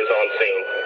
is on scene.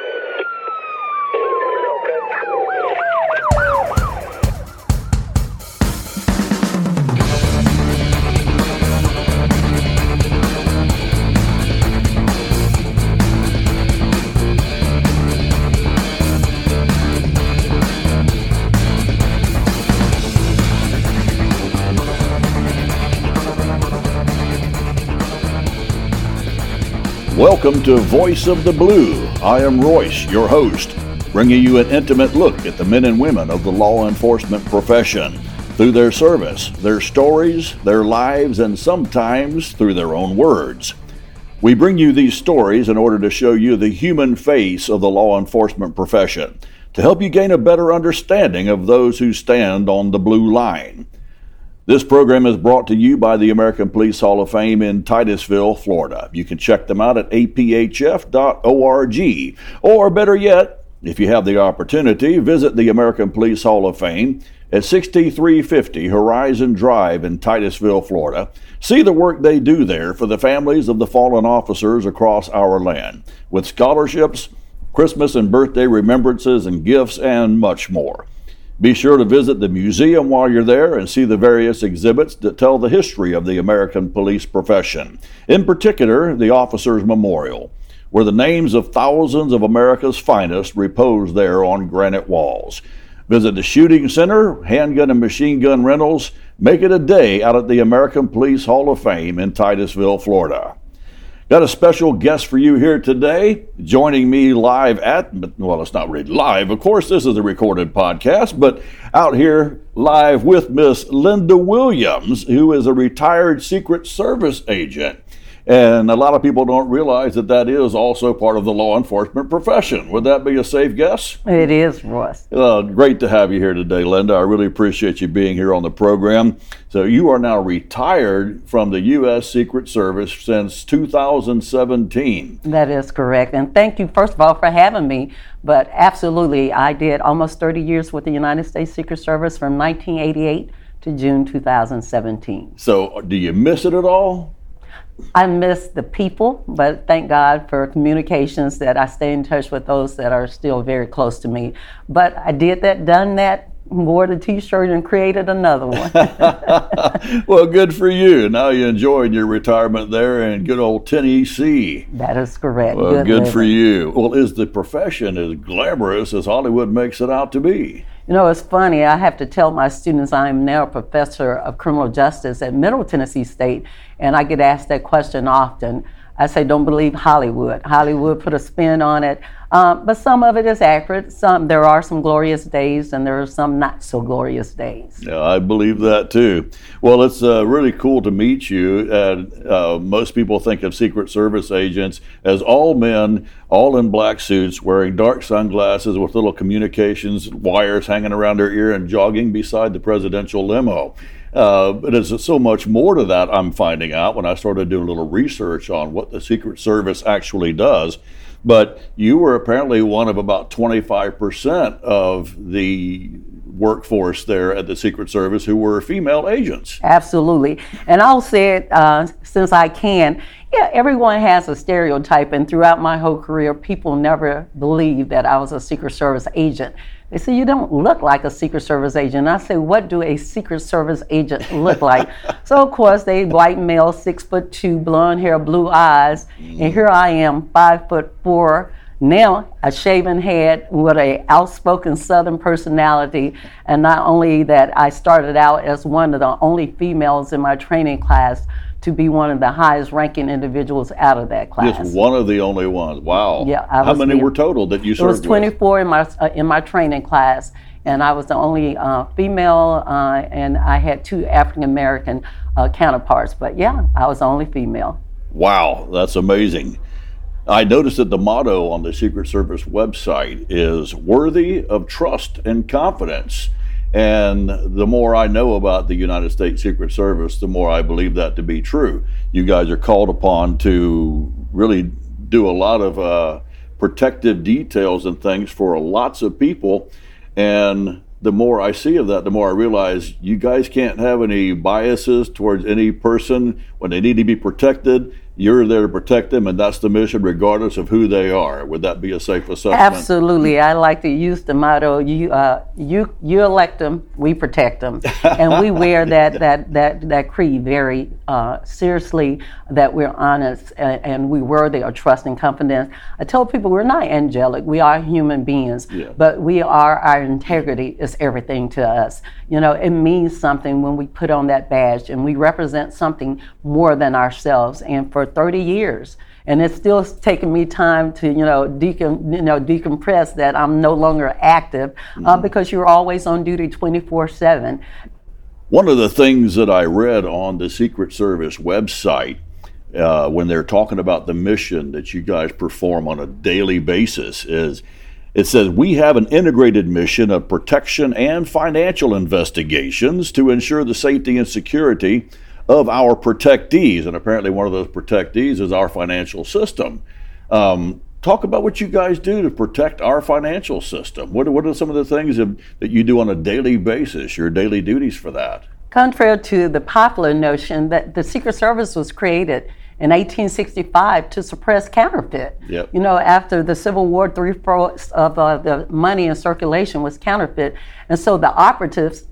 Welcome to Voice of the Blue. I am Royce, your host, bringing you an intimate look at the men and women of the law enforcement profession through their service, their stories, their lives, and sometimes through their own words. We bring you these stories in order to show you the human face of the law enforcement profession, to help you gain a better understanding of those who stand on the blue line. This program is brought to you by the American Police Hall of Fame in Titusville, Florida. You can check them out at aphf.org. Or better yet, if you have the opportunity, visit the American Police Hall of Fame at 6350 Horizon Drive in Titusville, Florida. See the work they do there for the families of the fallen officers across our land, with scholarships, Christmas and birthday remembrances and gifts, and much more. Be sure to visit the museum while you're there and see the various exhibits that tell the history of the American police profession, in particular, the Officers Memorial, where the names of thousands of America's finest repose there on granite walls. Visit the Shooting Center, Handgun and Machine Gun Rentals. Make it a day out at the American Police Hall of Fame in Titusville, Florida. Got a special guest for you here today, joining me live at, well, it's not really live. Of course, this is a recorded podcast, but out here live with Miss Lynda Williams, who is a retired Secret Service agent. And a lot of people don't realize that that is also part of the law enforcement profession. Would that be a safe guess? It is, Ross. Uh, great to have you here today, Lynda. I really appreciate you being here on the program. So, you are now retired from the U.S. Secret Service since 2017. That is correct. And thank you, first of all, for having me. But absolutely, I did almost 30 years with the United States Secret Service from 1988 to June 2017. So, do you miss it at all? I miss the people, but thank God for communications that I stay in touch with those that are still very close to me. But I did that, done that, wore the t-shirt and created another one. well, good for you. Now you enjoyed your retirement there in good old Tennessee. That is correct. Well, good, good for you. Well, is the profession as glamorous as Hollywood makes it out to be? You know, it's funny. I have to tell my students I am now a professor of criminal justice at Middle Tennessee State, and I get asked that question often. I say, don't believe Hollywood. Hollywood put a spin on it, um, but some of it is accurate. Some there are some glorious days, and there are some not so glorious days. Yeah, I believe that too. Well, it's uh, really cool to meet you. And uh, most people think of Secret Service agents as all men, all in black suits, wearing dark sunglasses with little communications wires hanging around their ear, and jogging beside the presidential limo. Uh, but there's so much more to that I'm finding out when I started doing a little research on what the Secret Service actually does. But you were apparently one of about 25% of the workforce there at the Secret Service who were female agents. Absolutely. And I'll say it uh, since I can. Yeah, everyone has a stereotype, and throughout my whole career, people never believed that I was a Secret Service agent. They say, You don't look like a Secret Service agent. I say, What do a Secret Service agent look like? so, of course, they white male, six foot two, blonde hair, blue eyes. And here I am, five foot four, now a shaven head with a outspoken southern personality and not only that i started out as one of the only females in my training class to be one of the highest ranking individuals out of that class. Just one of the only ones. Wow. Yeah. How many the, were total that you served? It was 24 with? in my uh, in my training class, and I was the only uh, female, uh, and I had two African American uh, counterparts. But yeah, I was the only female. Wow, that's amazing. I noticed that the motto on the Secret Service website is worthy of trust and confidence. And the more I know about the United States Secret Service, the more I believe that to be true. You guys are called upon to really do a lot of uh, protective details and things for lots of people. And the more I see of that, the more I realize you guys can't have any biases towards any person when they need to be protected. You're there to protect them, and that's the mission, regardless of who they are. Would that be a safe assessment? Absolutely. I like to use the motto: "You, uh, you, you elect them, we protect them," and we wear that that that that creed very uh, seriously. That we're honest and, and we worthy of trust and confidence. I tell people we're not angelic; we are human beings, Yeah. but we are. Our integrity is everything to us. You know, it means something when we put on that badge and we represent something more than ourselves. And for 30 years, and it's still taking me time to, you know, decom- you know decompress that I'm no longer active uh, because you're always on duty 24 7. One of the things that I read on the Secret Service website uh, when they're talking about the mission that you guys perform on a daily basis is it says we have an integrated mission of protection and financial investigations to ensure the safety and security of our protectees. And apparently, one of those protectees is our financial system. Um, talk about what you guys do to protect our financial system. What, what are some of the things that, that you do on a daily basis, your daily duties for that? Contrary to the popular notion that the Secret Service was created in 1865 to suppress counterfeit. Yep. You know, after the Civil War, three fourths of uh, the money in circulation was counterfeit, and so the operatives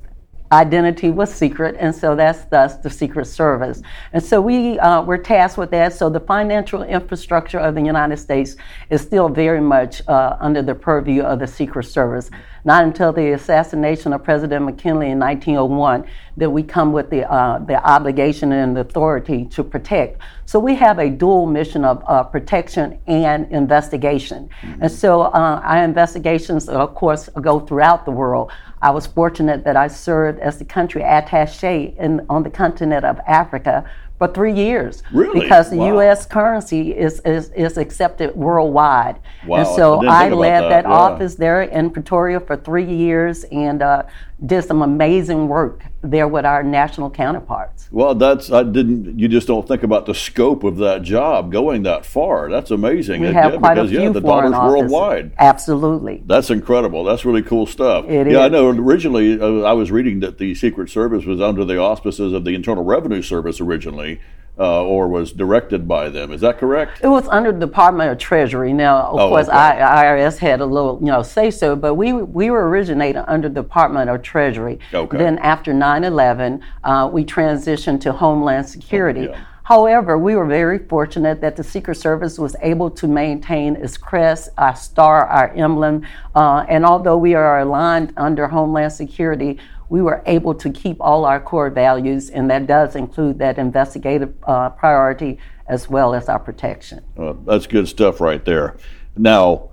identity was secret, and so that's thus the Secret Service. And so we uh, were tasked with that. So the financial infrastructure of the United States is still very much uh, under the purview of the Secret Service. Not until the assassination of President McKinley in 1901 that we come with the uh, the obligation and authority to protect. So we have a dual mission of uh, protection and investigation. And so uh, our investigations, of course, go throughout the world. I was fortunate that I served as the country attaché in, on the continent of Africa for three years. Really? Because the Wow. U.S. currency is, is, is accepted worldwide. Wow, And so didn't I, led that, that, yeah. office there in Pretoria for three years and uh, did some amazing work there with our national counterparts. Well, that's I didn't. You just don't think about the scope of that job going that far. That's amazing. We Yeah, have quite because a few yeah, the foreign dollar's worldwide. Absolutely. That's incredible. That's really cool stuff. It yeah, I know. Originally, uh, I was reading that the Secret Service was under the auspices of the Internal Revenue Service originally, uh, or was directed by them. Is that correct? It was under the Department of Treasury. Now, of Oh, course, okay. I, IRS had a little, you know, say so, but we we were originated under the Department of Treasury. Okay. Then after 9/11, uh, we transitioned to Homeland Security. yeah. However, we were very fortunate that the Secret Service was able to maintain its crest, our star, our emblem, uh, and although we are aligned under Homeland Security, we were able to keep all our core values, and that does include that investigative uh, priority as well as our protection. Uh, that's good stuff right there. Now,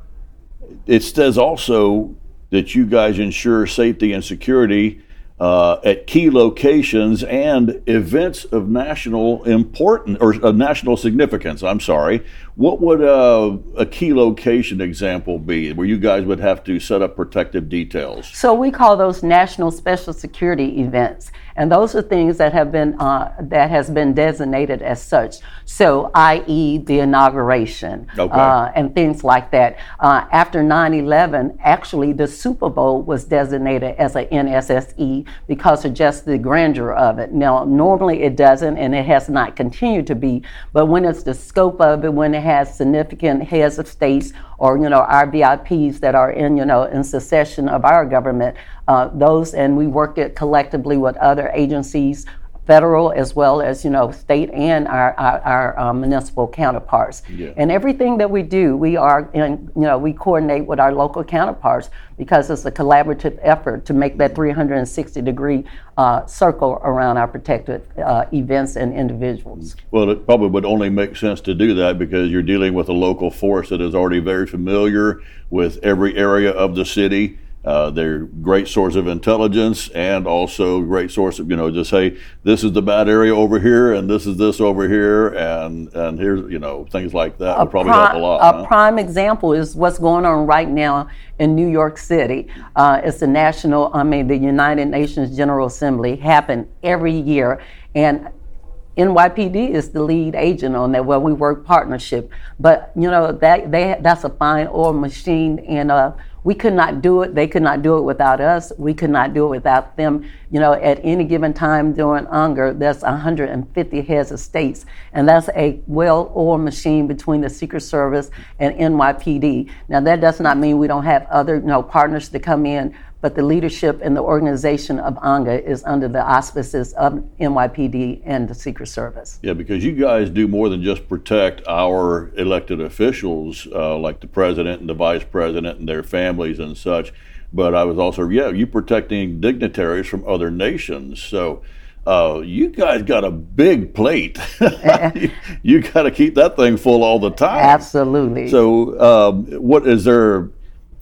it says also that you guys ensure safety and security uh, at key locations and events of national importance or of national significance. I'm sorry. What would uh, a key location example be where you guys would have to set up protective details? So we call those national special security events, and those are things that have been uh, that has been designated as such. So, i.e., the inauguration Okay. uh, and things like that. Uh, after 9/11, actually, the Super Bowl was designated as a NSSE because of just the grandeur of it. Now, normally it doesn't, and it has not continued to be. But when it's the scope of it, when it has significant heads of states or you know our VIPs that are in you know in succession of our government, uh, those and we work it collectively with other agencies, federal as well as you know state and our our, our um, municipal counterparts. Yeah. And everything that we do, we are in you know we coordinate with our local counterparts because it's a collaborative effort to make that 360 degree uh, circle around our protected uh, events and individuals. Well, it probably would only make sense to do that because you're dealing with a local force that is already very familiar with every area of the city. Uh, they're great source of intelligence and also great source of you know just say this is the bad area over here and this is this over here and and here's you know things like that would probably help a lot. A huh? prime example is what's going on right now in New York City. Uh, it's the national, I mean, the United Nations General Assembly happen every year, and NYPD is the lead agent on that. Well, we work partnership, but you know that they that's a fine oil machine, and uh, we could not do it. They could not do it without us. We could not do it without them. You know, at any given time during UNGA, there's 150 heads of states, and that's a well-oiled machine between the Secret Service and NYPD. Now, that does not mean we don't have other, you know, partners to come in but the leadership and the organization of UNGA is under the auspices of NYPD and the Secret Service. Yeah, because you guys do more than just protect our elected officials, uh, like the president and the vice president and their families and such. But I was also, yeah, you protecting dignitaries from other nations. So uh, you guys got a big plate. you, you got to keep that thing full all the time. Absolutely. So, um, what is there?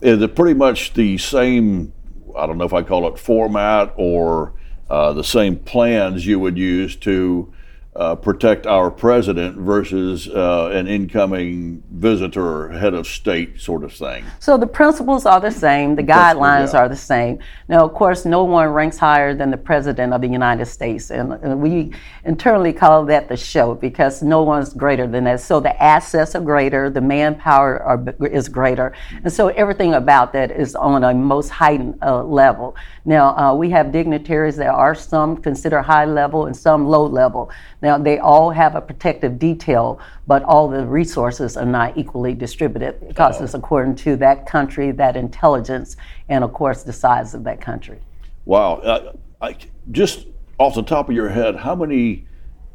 Is it pretty much the same I don't know if I call it format or uh, the same plans you would use to uh, protect our president versus uh, an incoming visitor, head of state sort of thing. So the principles are the same, the guidelines yeah. are the same. Now, of course, no one ranks higher than the president of the United States, and, and we internally call that the show because no one's greater than that. So the assets are greater, the manpower are, is greater, and so everything about that is on a most heightened uh, level. Now, uh, we have dignitaries that are some considered high level and some low level. Now, they all have a protective detail, but all the resources are not equally distributed because oh. it's according to that country, that intelligence, and of course, the size of that country. Wow. Uh, I, just off the top of your head, how many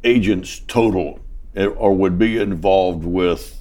agents total eh, or would be involved with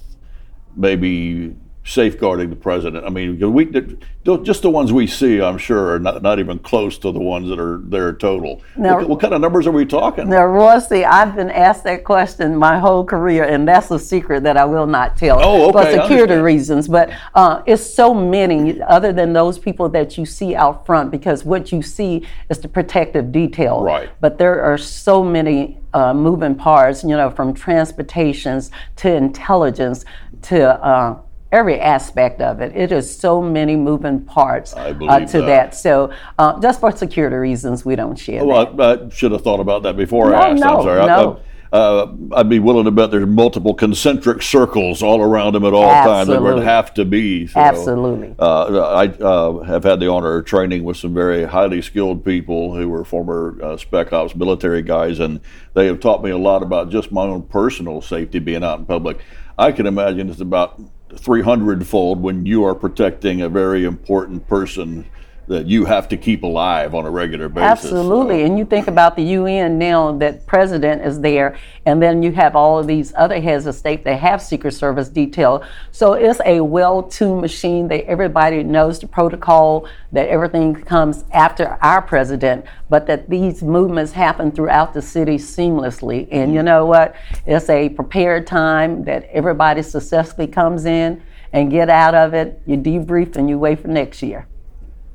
maybe safeguarding the president. I mean, we just the ones we see, I'm sure, are not, not even close to the ones that are there total. Now, what, what, kind of numbers are we talking? Now, Royce, I've been asked that question my whole career, and that's a secret that I will not tell oh, okay, for security reasons. But uh, it's so many, other than those people that you see out front, because what you see is the protective detail. Right. But there are so many uh, moving parts, you know, from transportations to intelligence to uh, every aspect of it. It is so many moving parts uh, to that. that. So uh, just for security reasons, we don't share. Well, I, I, should have thought about that before no, I asked. No, I'm sorry. No. I, uh, I'd be willing to bet there's multiple concentric circles all around him at all times. There would have to be. So, Absolutely. Uh, I uh, have had the honor of training with some very highly skilled people who were former uh, spec ops military guys, and they have taught me a lot about just my own personal safety being out in public. I can imagine it's about 300 fold when you are protecting a very important person that you have to keep alive on a regular basis. Absolutely. So. And you think about the UN now that president is there, and then you have all of these other heads of state that have Secret Service detail. So it's a well tuned machine that everybody knows the protocol, that everything comes after our president, but that these movements happen throughout the city seamlessly. And you know what? It's a prepared time that everybody successfully comes in and get out of it. You debrief and you wait for next year.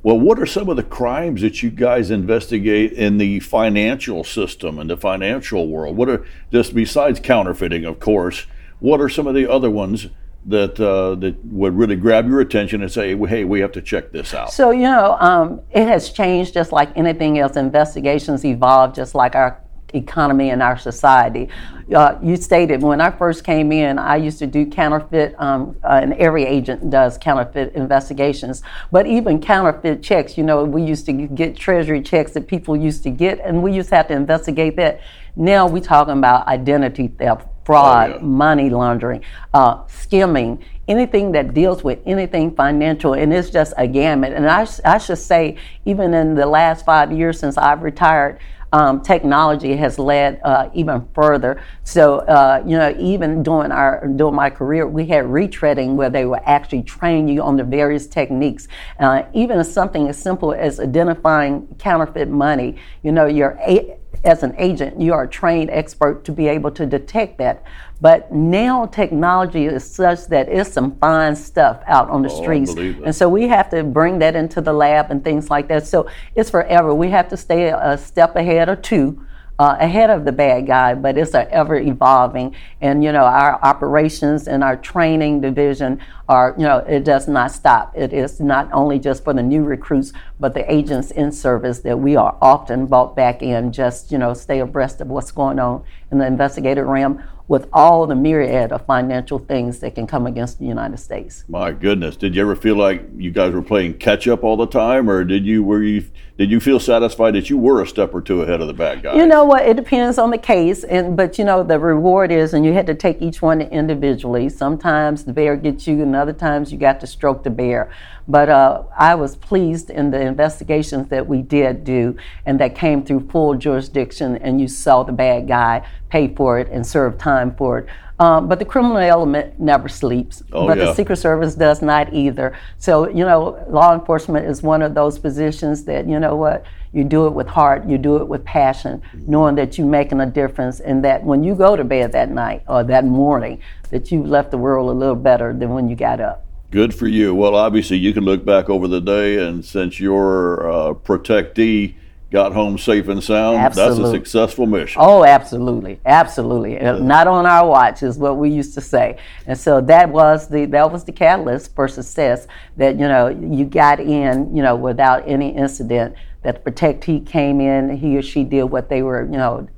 Well, what are some of the crimes that you guys investigate in the financial system and the financial world? What are just besides counterfeiting, of course? What are some of the other ones that uh, that would really grab your attention and say, "Hey, we have to check this out"? So you know, um, it has changed just like anything else. Investigations evolve just like our economy and our society. Uh, you stated when I first came in, I used to do counterfeit, um, uh, and every agent does counterfeit investigations. But even counterfeit checks, you know, we used to get treasury checks that people used to get, and we used to have to investigate that. Now we're talking about identity theft, fraud, oh, yeah. money laundering, uh, skimming, anything that deals with anything financial, and it's just a gamut. And I, I should say, even in the last five years since I've retired, um, technology has led uh, even further. So, uh, you know, even during our during my career, we had retreading where they would actually train you on the various techniques. Uh, even something as simple as identifying counterfeit money. You know, you're a, as an agent, you are a trained expert to be able to detect that. But now technology is such that it's some fine stuff out on the oh, streets. And so we have to bring that into the lab and things like that. So it's forever. We have to stay a step ahead or two. Uh, ahead of the bad guy, but it's ever evolving. And you know, our operations and our training division are, you know, it does not stop. It is not only just for the new recruits, but the agents in service that we are often brought back in, just you know, stay abreast of what's going on in the investigative realm with all the myriad of financial things that can come against the United States. My goodness, did you ever feel like you guys were playing catch up all the time, or did you were you did you feel satisfied that you were a step or two ahead of the bad guys? You know what? It depends on the case, and but you know the reward is, and you had to take each one individually. Sometimes the bear gets you, and other times you got to stroke the bear. But uh, I was pleased in the investigations that we did do, and that came through full jurisdiction, and you saw the bad guy pay for it and serve time for it. Um, but the criminal element never sleeps. Oh, but yeah. the Secret Service does not either. So, you know, law enforcement is one of those positions that, you know what, you do it with heart, you do it with passion, knowing that you're making a difference and that when you go to bed that night or that morning, that you left the world a little better than when you got up. Good for you. Well, obviously, you can look back over the day, and since your uh, protectee got home safe and sound, that's a successful mission. Oh, absolutely, absolutely. Uh, Not on our watch is what we used to say, and so that was the that was the catalyst for success. That you know you got in, you know, without any incident. That the protectee came in, he or she did what they were, you know,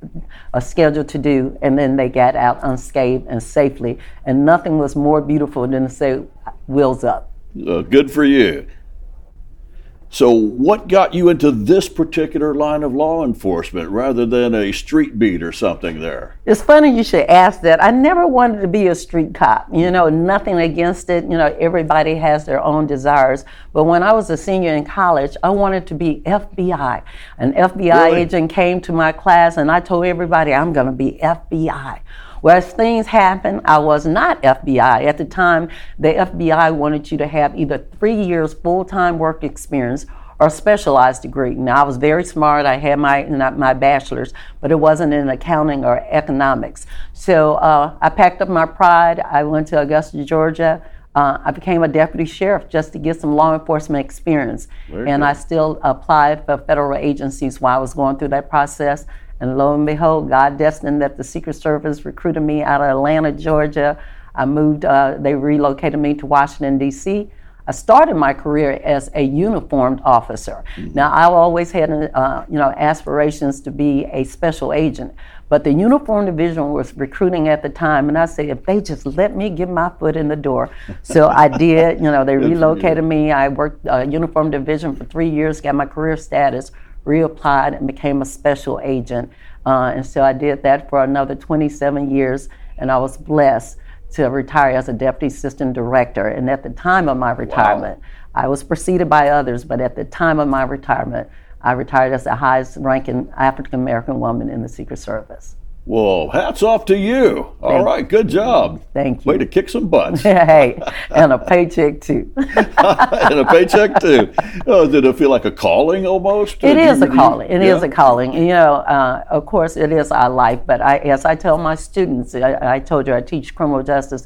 scheduled to do, and then they got out unscathed and safely. And nothing was more beautiful than to say, "Wheels up." Uh, good for you. So, what got you into this particular line of law enforcement rather than a street beat or something there? It's funny you should ask that. I never wanted to be a street cop. You know, nothing against it. You know, everybody has their own desires. But when I was a senior in college, I wanted to be FBI. An FBI Really? agent came to my class and I told everybody I'm going to be FBI. Well, as things happened, I was not FBI. At the time, the FBI wanted you to have either three years full time work experience or a specialized degree. Now, I was very smart. I had my not my bachelor's, but it wasn't in accounting or economics. So uh, I packed up my pride. I went to Augusta, Georgia. Uh, I became a deputy sheriff just to get some law enforcement experience. Very and good. I still applied for federal agencies while I was going through that process. And lo and behold, God destined that the Secret Service recruited me out of Atlanta, Georgia. I moved, uh, they relocated me to Washington, D.C. I started my career as a uniformed officer. Now, I always had, uh, you know, aspirations to be a special agent, but the uniform division was recruiting at the time, and I said, if they just let me get my foot in the door, so I did. You know, they Good relocated me. I worked uh, uniform division for three years, got my career status, reapplied, and became a special agent. Uh, and so I did that for another 27 years, and I was blessed to retire as a deputy assistant director. And at the time of my retirement, I was preceded by others, but at the time of my retirement, I retired as the highest ranking African American woman in the Secret Service. Well, hats off to you. All Thank- right, good job. Thank you. Way to kick some butts. hey, and a paycheck too. and a paycheck too. Oh, did it feel like a calling almost? It Did is you- a calling. It is Yeah? a calling. You know, uh, of course, it is our life. But I, as I tell my students, I, I told you I teach criminal justice.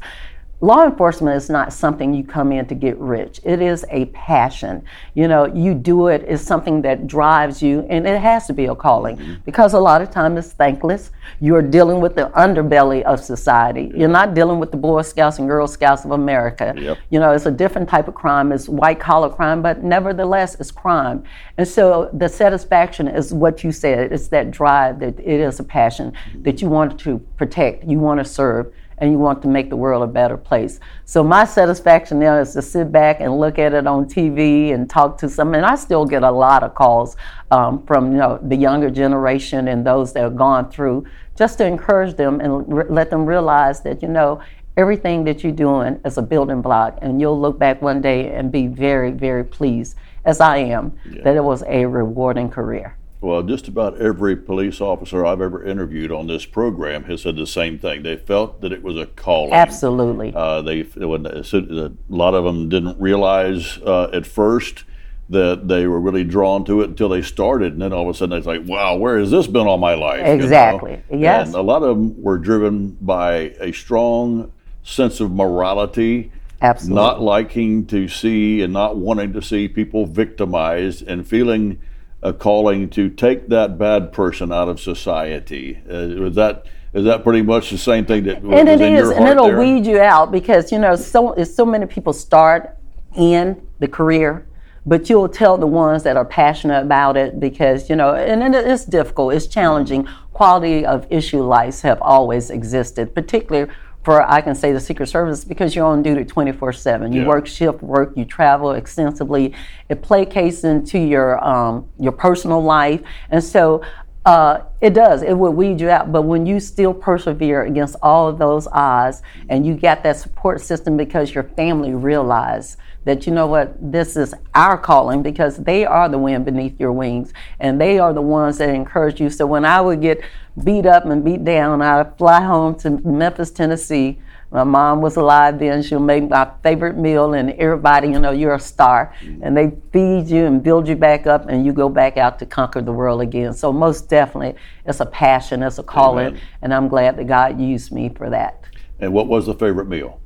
Law enforcement is not something you come in to get rich. It is a passion. You know, you do it is something that drives you, and it has to be a calling Mm-hmm. because a lot of time it's thankless. You're dealing with the underbelly of society. You're not dealing with the Boy Scouts and Girl Scouts of America. Yep. You know, it's a different type of crime. It's white collar crime, but nevertheless, it's crime. And so the satisfaction is what you said. It's that drive that it is a passion that you want to protect, you want to serve, and you want to make the world a better place. So my satisfaction now is to sit back and look at it on TV and talk to some. And I still get a lot of calls um, from you know the younger generation and those that have gone through, just to encourage them and re- let them realize that you know everything that you're doing is a building block, and you'll look back one day and be very, very pleased, as I am, that it was a rewarding career. Well, just about every police officer I've ever interviewed on this program has said the same thing. They felt that it was a calling. Absolutely. Uh, they when, a lot of them didn't realize uh, at first that they were really drawn to it until they started, and then all of a sudden it's like, "Wow, where has this been all my life?" you know? Exactly. Yes. And a lot of them were driven by a strong sense of morality, Absolutely. not liking to see and not wanting to see people victimized, and feeling a calling to take that bad person out of society. Uh, was that is that pretty much the same thing that and it is, and it'll there? weed you out because you know so so many people start in the career, but you'll tell the ones that are passionate about it because, you know, and, and it's difficult, it's challenging. Quality of issue lights have always existed, particularly for I can say the Secret Service because you're on duty 24 7. You Yeah. work shift work, you travel extensively. It placates into your um, your personal life, and so uh, it does. It will weed you out. But when you still persevere against all of those odds, and you got that support system because your family realize that you know what this is our calling because they are the wind beneath your wings and they are the ones that encourage you. So when i would get beat up and beat down i'd fly home to memphis tennessee. My mom was alive then. She'll make my favorite meal and everybody you know you're a star. And they feed you and build you back up and you go back out to conquer the world again. So most definitely it's a passion it's a calling Amen. and i'm glad that god used me for that. And what was the favorite meal?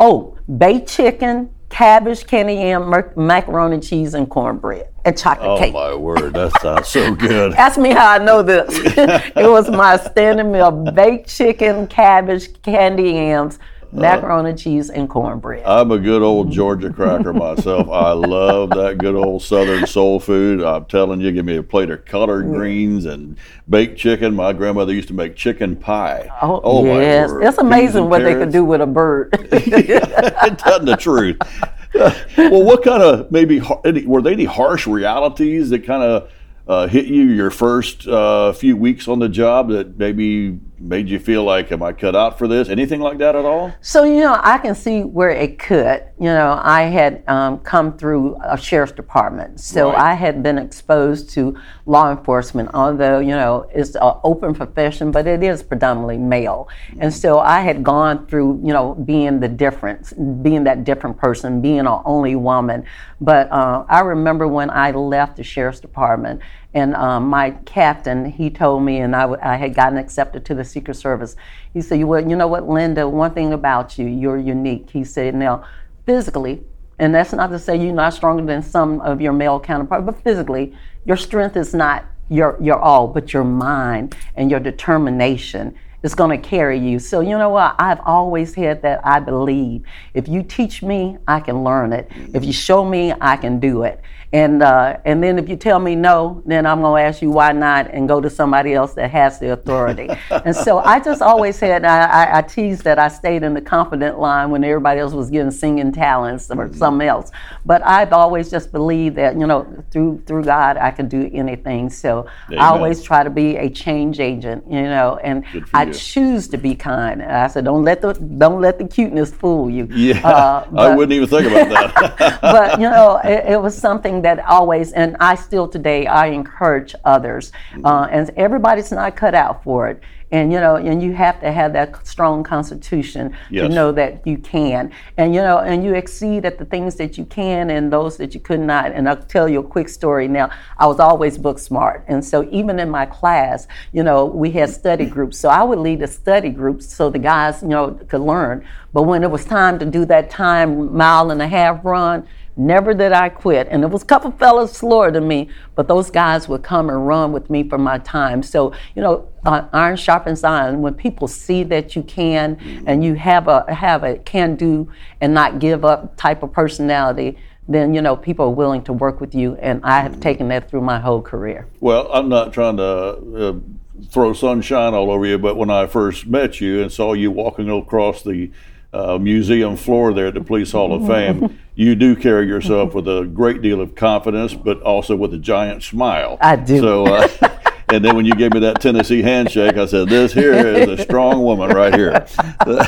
Oh, baked chicken, cabbage, candy yam, mac- macaroni and cheese, and cornbread, and chocolate Oh cake. Oh my word, that sounds so good. Ask me how I know this. it was my standing meal: baked chicken, cabbage, candy yams, macaroni and cheese, and cornbread. I'm a good old Georgia cracker myself. I love that good old Southern soul food. I'm telling you, give me a plate of collard greens and baked chicken. My grandmother used to make chicken pie. oh, my yes, it's amazing what they could do with a bird. Telling the truth. well, what kind of maybe were there any harsh realities that kind of uh, hit you your first uh, few weeks on the job that maybe made you feel like, am I cut out for this? Anything like that at all? So, you know, I can see where it could. You know, I had um, come through a sheriff's department, so Right. I had been exposed to law enforcement, although, you know, it's an open profession, but it is predominantly male. And so I had gone through, you know, being the difference, being that different person, being an only woman. But uh, I remember when I left the sheriff's department, and um, my captain, he told me, and I, w- I had gotten accepted to the Secret Service. He said, well, you know what, Lynda, one thing about you, you're unique. He said, now, physically, and that's not to say you're not stronger than some of your male counterparts, but physically, your strength is not your, your all, but your mind and your determination is going to carry you. So, you know what? I've always had that I believe. If you teach me, I can learn it. If you show me, I can do it. And uh, and then if you tell me no, then I'm going to ask you why not and go to somebody else that has the authority. and so I just always had, I, I, I teased that I stayed in the confident line when everybody else was getting singing talents or something else. But I've always just believed that, you know, through through God, I can do anything. So I always try to be a change agent, you know, and I you. choose to be kind. And I said, don't let the don't let the cuteness fool you. Yeah, Uh, I wouldn't even think about that. but you know, it, it was something that always, and I still today, I encourage others, uh, and everybody's not cut out for it. And you know, and you have to have that strong constitution Yes. to know that you can, and you know, and you exceed at the things that you can and those that you could not. And I'll tell you a quick story. Now, I was always book smart, and so even in my class, you know, we had study groups. So I would lead a study group so the guys, you know, could learn. But when it was time to do that time mile and a half run, Never did I quit. And there was a couple fellas slower than me, but those guys would come and run with me for my time. So, you know, uh, iron sharpens iron. When people see that you can and you have a have a can do and not give up type of personality, then you know people are willing to work with you. And I have taken that through my whole career. Well, I'm not trying to uh, throw sunshine all over you, but when I first met you and saw you walking across the uh, museum floor there at the Police Hall of Fame, you do carry yourself with a great deal of confidence, but also with a giant smile. I do. So, uh, and then when you gave me that Tennessee handshake, I said, "This here is a strong woman right here."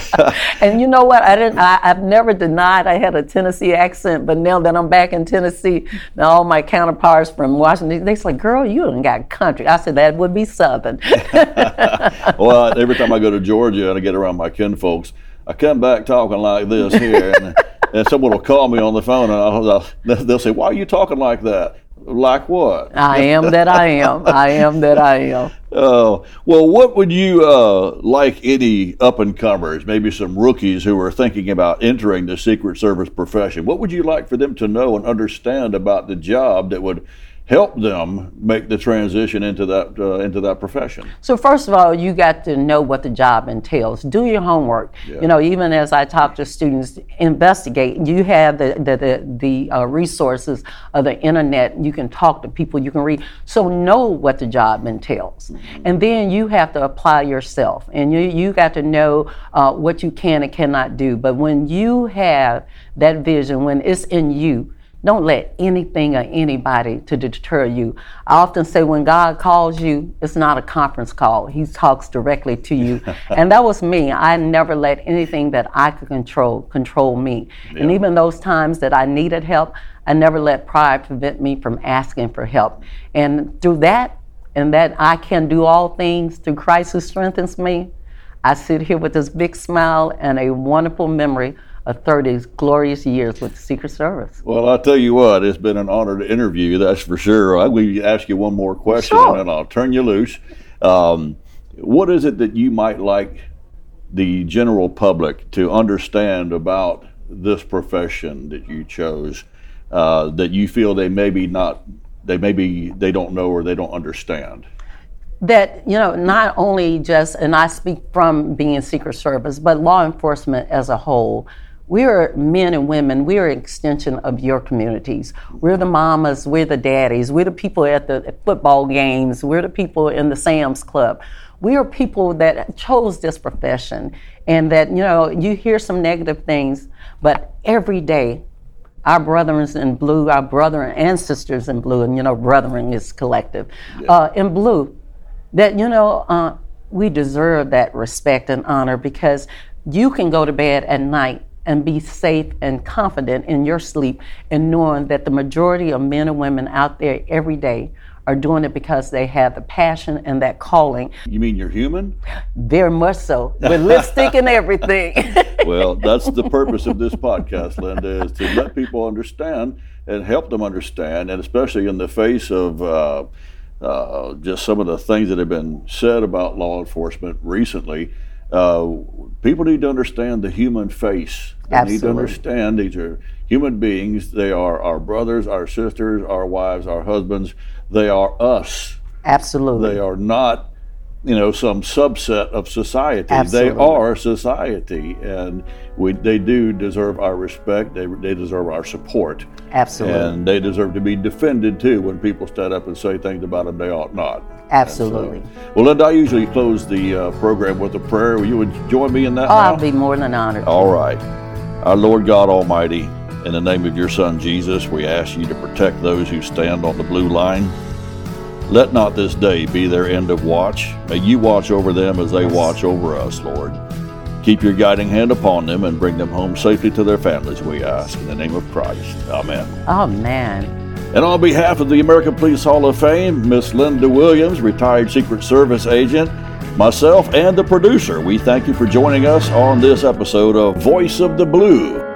And you know what? I didn't. I, I've never denied I had a Tennessee accent, but now that I'm back in Tennessee, now all my counterparts from Washington, they say, "Girl, you done got country." I said that would be Southern. well, every time I go to Georgia and I get around my kinfolks, I come back talking like this here, and, and someone will call me on the phone, and I'll, I'll, they'll say, "Why are you talking like that? Like what?" I am that I am. I am that I am. Oh, well, what would you uh, like any up and comers, maybe some rookies who are thinking about entering the Secret Service profession? What would you like for them to know and understand about the job that would help them make the transition into that uh, into that profession? So first of all, you got to know what the job entails. Do your homework. Yeah. You know, even as I talk to students, investigate. You have the the the, the uh, resources of the internet. You can talk to people. You can read. So know what the job entails, mm-hmm. and then you have to apply yourself, and you you got to know uh, what you can and cannot do. But when you have that vision, when it's in you don't let anything or anybody to deter you. I often say when God calls you, it's not a conference call. He talks directly to you. and that was me. I never let anything that I could control control me. Yeah. And even those times that I needed help, I never let pride prevent me from asking for help. And through that, and that I can do all things through Christ who strengthens me, I sit here with this big smile and a wonderful memory of 30 glorious years with the Secret Service. Well, I'll tell you what, it's been an honor to interview you, that's for sure. I will ask you one more question sure. and then I'll turn you loose. Um, what is it that you might like the general public to understand about this profession that you chose uh, that you feel they maybe not, they maybe they don't know or they don't understand? that you know not only just and i speak from being in secret service but law enforcement as a whole we are men and women. We are an extension of your communities. We're the mamas. We're the daddies. We're the people at the football games. We're the people in the Sam's Club. We are people that chose this profession, and that you know you hear some negative things, but every day our brothers in blue, our brother and sisters in blue, and you know, brethren is collective, yeah. uh, in blue, that you know, uh, we deserve that respect and honor because you can go to bed at night and be safe and confident in your sleep and knowing that the majority of men and women out there every day are doing it because they have the passion and that calling. You mean you're human? Very much so, with lipstick and everything. well, that's the purpose of this podcast, Lynda, is to let people understand and help them understand, and especially in the face of uh, uh, just some of the things that have been said about law enforcement recently uh, people need to understand the human face. They Absolutely. need to understand these are human beings. They are our brothers, our sisters, our wives, our husbands. They are us. Absolutely. They are not you know some subset of society. Absolutely. They are society, and we they do deserve our respect. They they deserve our support. Absolutely, and they deserve to be defended too when people stand up and say things about them they ought not. Absolutely. So, well, Lynda, I usually close the uh, program with a prayer. Will you would join me in that? Oh, now? I'll be more than honored. All right, our Lord God Almighty. In the name of your Son Jesus, we ask you to protect those who stand on the blue line. Let not this day be their end of watch. May you watch over them as they watch over us, Lord. Keep your guiding hand upon them and bring them home safely to their families, we ask. In the name of Christ. Amen. Amen. And on behalf of the American Police Hall of Fame, Miss Lynda Williams, retired Secret Service agent, myself, and the producer, we thank you for joining us on this episode of Voice of the Blue.